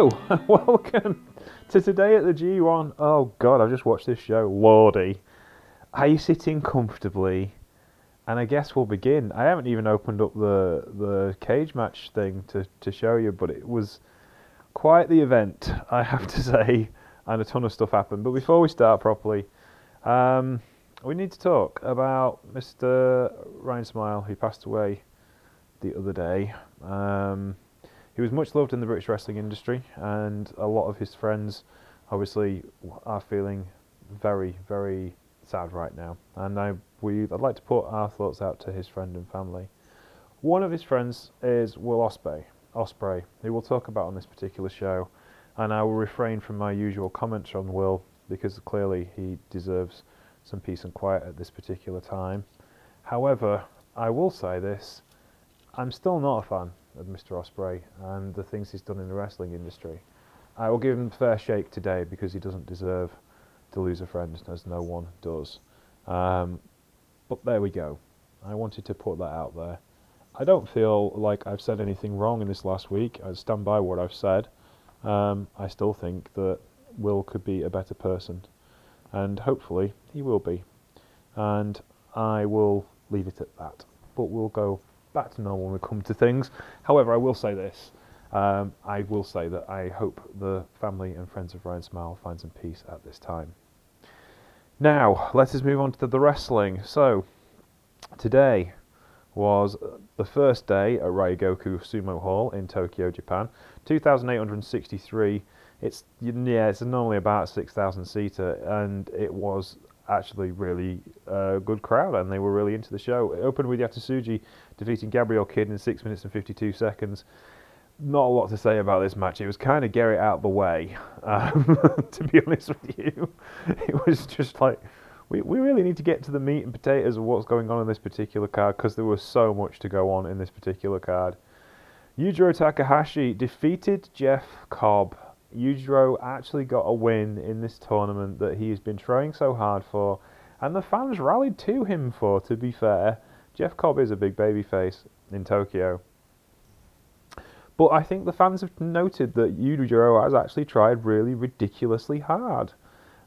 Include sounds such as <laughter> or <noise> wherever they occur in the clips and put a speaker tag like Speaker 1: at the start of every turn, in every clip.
Speaker 1: Hello, <laughs> welcome to today at the G1. Oh God, I've just watched this show. Lordy, are you sitting comfortably? And I guess we'll begin. I haven't even opened up the the cage match thing to to show you, but it was quite the event, <laughs> I have to say, and a ton of stuff happened. But before we start properly, um, we need to talk about Mr. Ryan Smile, who passed away the other day. Um, he was much loved in the British wrestling industry, and a lot of his friends obviously are feeling very, very sad right now. And I, we, I'd like to put our thoughts out to his friend and family. One of his friends is Will Ospreay, Ospreay, who we'll talk about on this particular show, and I will refrain from my usual comments on Will because clearly he deserves some peace and quiet at this particular time. However, I will say this: I'm still not a fan of Mr. Ospreay and the things he's done in the wrestling industry. I will give him a fair shake today because he doesn't deserve to lose a friend, as no one does. Um, but there we go. I wanted to put that out there. I don't feel like I've said anything wrong in this last week. I stand by what I've said. Um, I still think that Will could be a better person, and hopefully he will be. And I will leave it at that. But we'll go back to normal when we come to things. However, I will say this. Um, I will say that I hope the family and friends of Ryan Smile find some peace at this time. Now, let us move on to the wrestling. So, today was the first day at Ryogoku Sumo Hall in Tokyo, Japan. 2,863. It's yeah, it's normally about 6,000 seater, and it was actually really uh, good crowd and they were really into the show. It opened with Yota Tsuji defeating Gabriel Kidd in 6 minutes and 52 seconds. Not a lot to say about this match. It was kind of it out the way, um, <laughs> to be honest with you. It was just like, we, we really need to get to the meat and potatoes of what's going on in this particular card because there was so much to go on in this particular card. Yujiro Takahashi defeated Jeff Cobb Yujiro actually got a win in this tournament that he's been trying so hard for, and the fans rallied to him for, to be fair. Jeff Cobb is a big babyface in Tokyo. But I think the fans have noted that Yujiro has actually tried really ridiculously hard.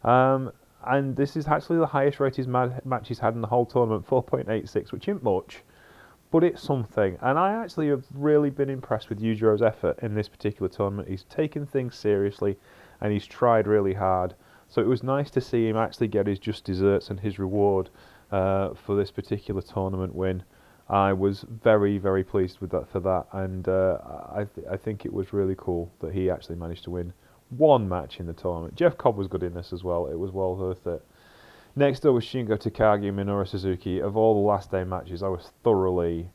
Speaker 1: Um, and this is actually the highest rated match he's had in the whole tournament, 4.86, which isn't much but it's something. And I actually have really been impressed with Yujiro's effort in this particular tournament. He's taken things seriously and he's tried really hard. So it was nice to see him actually get his just desserts and his reward uh, for this particular tournament win. I was very, very pleased with that for that, and uh, I, th- I think it was really cool that he actually managed to win one match in the tournament. Jeff Cobb was good in this as well. It was well worth it. Next up was Shingo Takagi and Minoru Suzuki. Of all the last day matches, I was thoroughly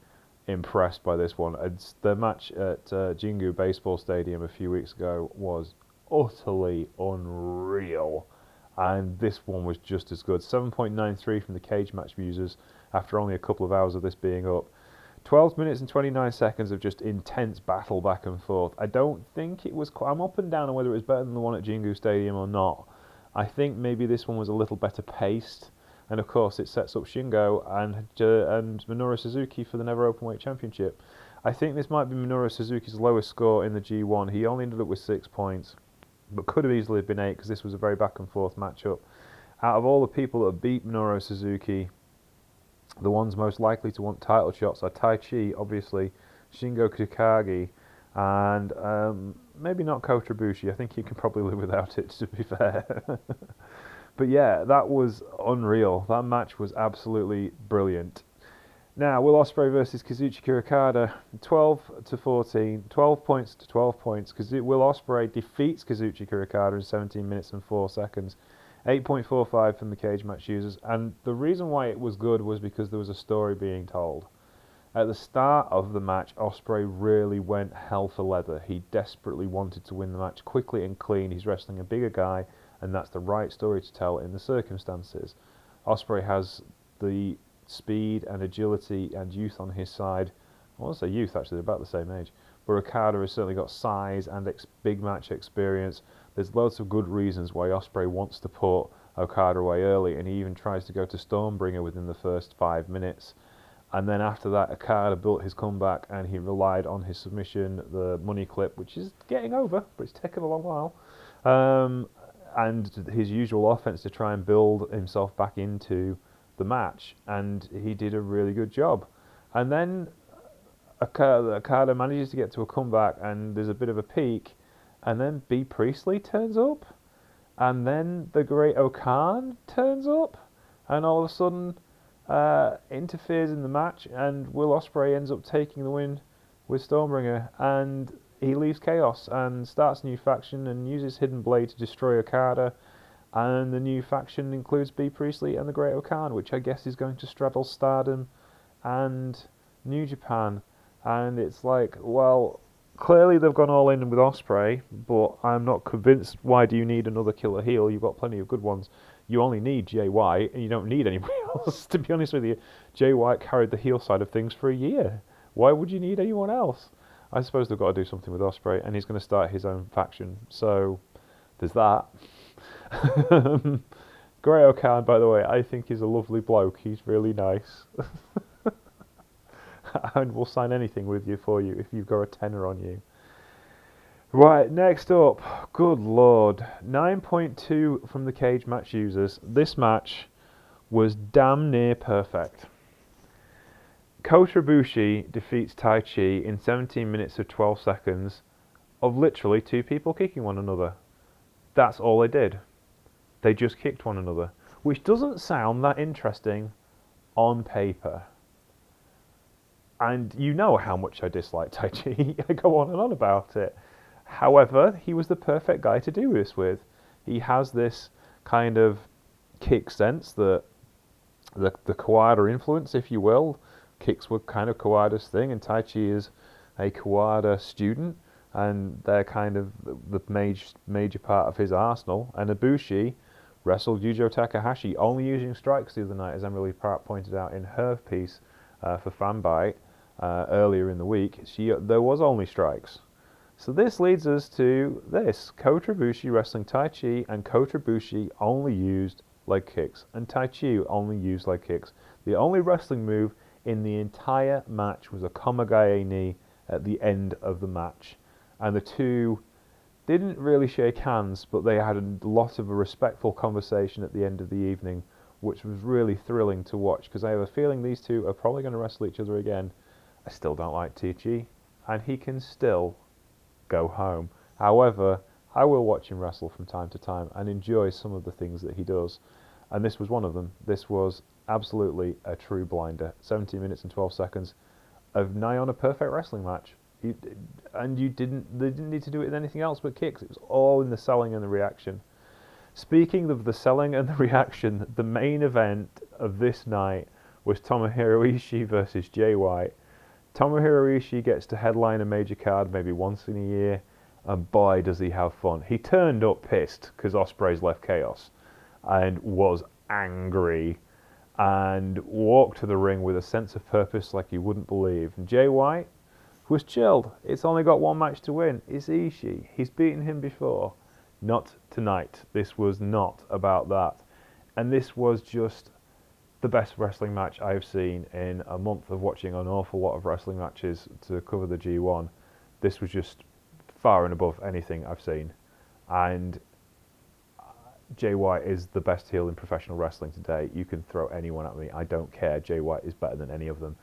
Speaker 1: impressed by this one. It's the match at uh, Jingu Baseball Stadium a few weeks ago was utterly unreal, and this one was just as good. 7.93 from the cage match users after only a couple of hours of this being up. 12 minutes and 29 seconds of just intense battle back and forth. I don't think it was. Quite, I'm up and down on whether it was better than the one at Jingu Stadium or not. I think maybe this one was a little better paced, and of course it sets up Shingo and and Minoru Suzuki for the Never Openweight Championship. I think this might be Minoru Suzuki's lowest score in the G1. He only ended up with six points, but could have easily been eight because this was a very back and forth matchup. Out of all the people that beat Minoru Suzuki, the ones most likely to want title shots are Taichi, obviously, Shingo Takagi, and um, maybe not Kota Ibushi. I think he can probably live without it, <laughs> to be fair. but yeah, that was unreal. That match was absolutely brilliant. Now, Will Ospreay versus Kazuchika Okada, 12 to 14, 12 points to 12 points. Kazu- Will Ospreay defeats Kazuchika Okada in 17 minutes and 4 seconds. 8.45 from the cage match users, and the reason why it was good was because there was a story being told. At the start of the match, Ospreay really went hell for leather. He desperately wanted to win the match quickly and clean. He's wrestling a bigger guy, and that's the right story to tell in the circumstances. Ospreay has the speed and agility and youth on his side. I want to say youth, actually, they're about the same age. But Okada has certainly got size and ex- big match experience. There's lots of good reasons why Ospreay wants to put Okada away early, and he even tries to go to Stormbringer within the first five minutes And then after that, Okada built his comeback and he relied on his submission, the money clip, which is getting over, but it's taken a long while. Um, and his usual offense to try and build himself back into the match. And he did a really good job. And then Okada manages to get to a comeback and there's a bit of a peak. And then Bea Priestley turns up. And then the Great-O-Khan turns up. And all of a sudden, uh, interferes in the match, and Will Ospreay ends up taking the win with Stormbringer, and he leaves Chaos and starts a new faction and uses Hidden Blade to destroy Okada. And the new faction includes Bea Priestley and the Great-O-Khan, which I guess is going to straddle Stardom and New Japan. And it's like, well, clearly they've gone all in with Ospreay, but I'm not convinced. Why do you need another killer heel? You've got plenty of good ones you only need Jay White and you don't need anybody <laughs> else. to be honest with you, Jay White carried the heel side of things for a year. Why would you need anyone else? I suppose they've got to do something with Ospreay, and he's going to start his own faction. So there's that. <laughs> Great-O-Khan, by the way, I think he's a lovely bloke. He's really nice. <laughs> <laughs> and we'll sign anything with you for you if you've got a tenner on you. Right, next up, good lord, 9.2 from the cage match users. This match was damn near perfect. Kota Ibushi defeats Taichi in 17 minutes of 12 seconds of literally two people kicking one another. That's all they did. They just kicked one another, which doesn't sound that interesting on paper. And you know how much I dislike Taichi. <laughs> I go on and on about it. However, he was the perfect guy to do this with. He has this kind of kick sense that the the Kawada influence, if you will, kicks were kind of Kawada's thing, and Taichi is a Kawada student, and they're kind of the major major part of his arsenal. And Ibushi wrestled Yujo Takahashi, only using strikes the other night, as Emily Pratt pointed out in her piece uh, for Fanbyte uh, earlier in the week. She there was only strikes. So this leads us to this. Kota Ibushi wrestling Taichi and Kota Ibushi only used leg kicks and Taichi only used leg kicks. The only wrestling move in the entire match was a Kamigoye knee at the end of the match. And the two didn't really shake hands, but they had a lot of a respectful conversation at the end of the evening, which was really thrilling to watch because I have a feeling these two are probably going to wrestle each other again. I still don't like Taichi, and he can still go home. However, I will watch him wrestle from time to time and enjoy some of the things that he does. And this was one of them. This was absolutely a true blinder. 17 minutes and 12 seconds of nigh on a perfect wrestling match. You, and you didn't they didn't need to do it with anything else but kicks. It was all in the selling and the reaction. Speaking of the selling and the <laughs> reaction, the main event of this night was Tomohiro Ishii versus Jay White. Tomohiro Ishii gets to headline a major card maybe once in a year, and boy does he have fun. He turned up pissed because Ospreay's left Chaos, and was angry, and walked to the ring with a sense of purpose like you wouldn't believe. And Jay White was chilled. It's only got one match to win. It's Ishii. He's beaten him before. Not tonight. This was not about that. And this was just the best wrestling match I've seen in a month of watching an awful lot of wrestling matches to cover the G1. This was just far and above anything I've seen. And uh, Jay White is the best heel in professional wrestling today. You can throw anyone at me. I don't care. Jay White is better than any of them.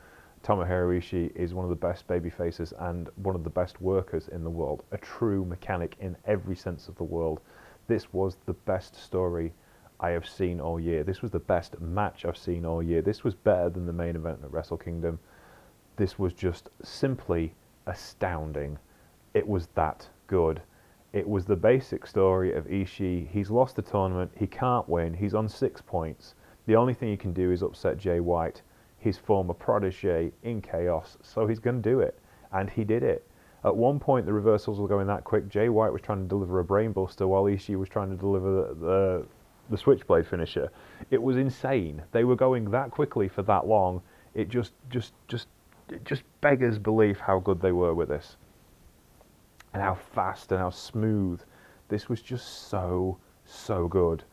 Speaker 1: Tomohiro Ishii is one of the best baby faces and one of the best workers in the world. A true mechanic in every sense of the world. This was the best story I have seen all year. This was the best match I've seen all year. This was better than the main event at Wrestle Kingdom. This was just simply astounding. It was that good. It was the basic story of Ishii. He's lost the tournament. He can't win. He's on six points. The only thing he can do is upset Jay White, his former protege in chaos. So he's going to do it. And he did it. At one point, the reversals were going that quick. Jay White was trying to deliver a brainbuster while Ishii was trying to deliver the, the the switchblade finisher. It was insane. They were going that quickly for that long. It just just just it just beggars belief how good they were with this. And how fast and how smooth. This was just so so good.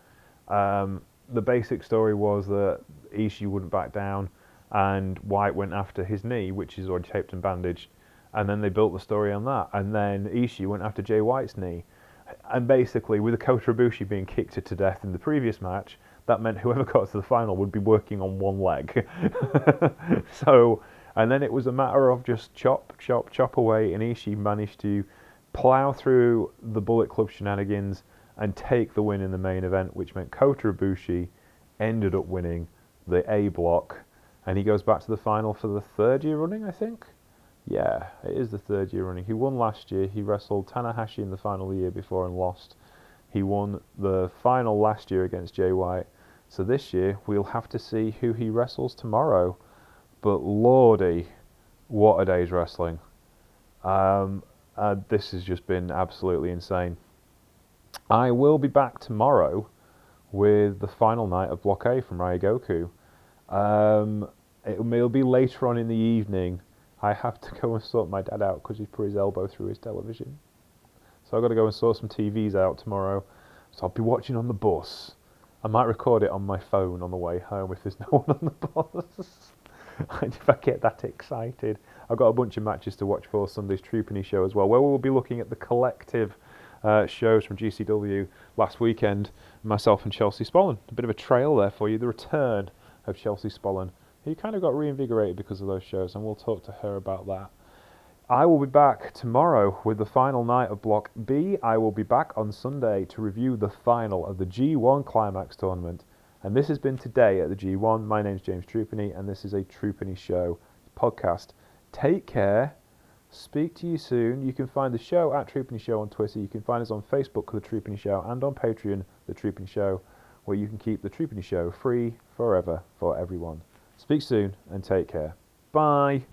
Speaker 1: Um, the basic story was that Ishii wouldn't back down. and White went after his knee, which is already taped and bandaged, and then they built the story on that. And then Ishii went after Jay White's knee, and basically with Kota Ibushi being kicked to death in the previous match, that meant whoever <laughs> got to the final would be working on one leg. <laughs> so, and then it was a matter of just chop, chop, chop away, and Ishii managed to plow through the Bullet Club shenanigans and take the win in the main event, which meant Kota Ibushi ended up winning the A block, and he goes back to the final for the third year running, I think. Yeah, it is the third year running. He won last year. He wrestled Tanahashi in the final year before and lost. He won the final last year against Jay White. So this year we'll have to see who he wrestles tomorrow. But lordy, what a day's wrestling! Um, uh, this has just been absolutely insane. I will be back tomorrow with the final night of Block A from Ryogoku. Um, it will be later on in the evening. I have to <laughs> go and sort my dad out because he's put his elbow through his television. So I've got to go and sort some TVs out tomorrow. So I'll be watching on the bus. I might record it on my phone on the way home if there's <laughs> no one on the bus. <laughs> if I get that excited. I've got a bunch of matches to watch for Sunday's Troopany show as well, where we'll be looking at the collective uh, shows from GCW last weekend. Myself and Chelsea Spollen. A bit of a trail there for you. The return of Chelsea Spollen, who kind of got reinvigorated because of those shows, and we'll talk to her about that. I will be back tomorrow with the final night of Block B. I will be back on Sunday to review the final of the G1 Climax tournament. And this has been today at the G1. My name's James Troopany, and this is a Troopany Show podcast. Take care. Speak to you soon. You can find the show at Troopany Show on Twitter. You can find us on Facebook, The Troopany Show, and on Patreon, The Troopany Show, where you can keep The Troopany Show free forever for everyone. Speak soon and take care. Bye.